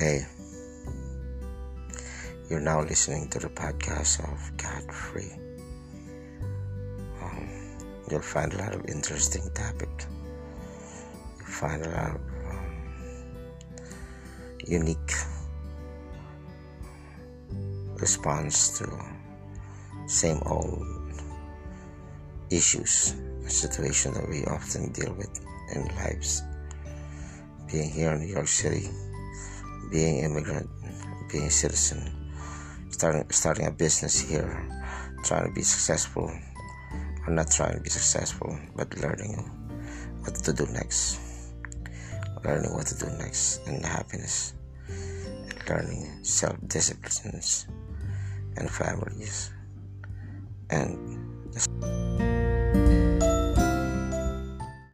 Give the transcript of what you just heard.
Hey, you're now listening to the podcast of God Free. Um, you'll find a lot of interesting topic. You'll find a lot of um, unique response to same old issues, situation that we often deal with in lives. Being here in New York City, being immigrant, being citizen, starting starting a business here, trying to be successful. I'm not trying to be successful, but learning what to do next. Learning what to do next and happiness. Learning self disciplines and families. And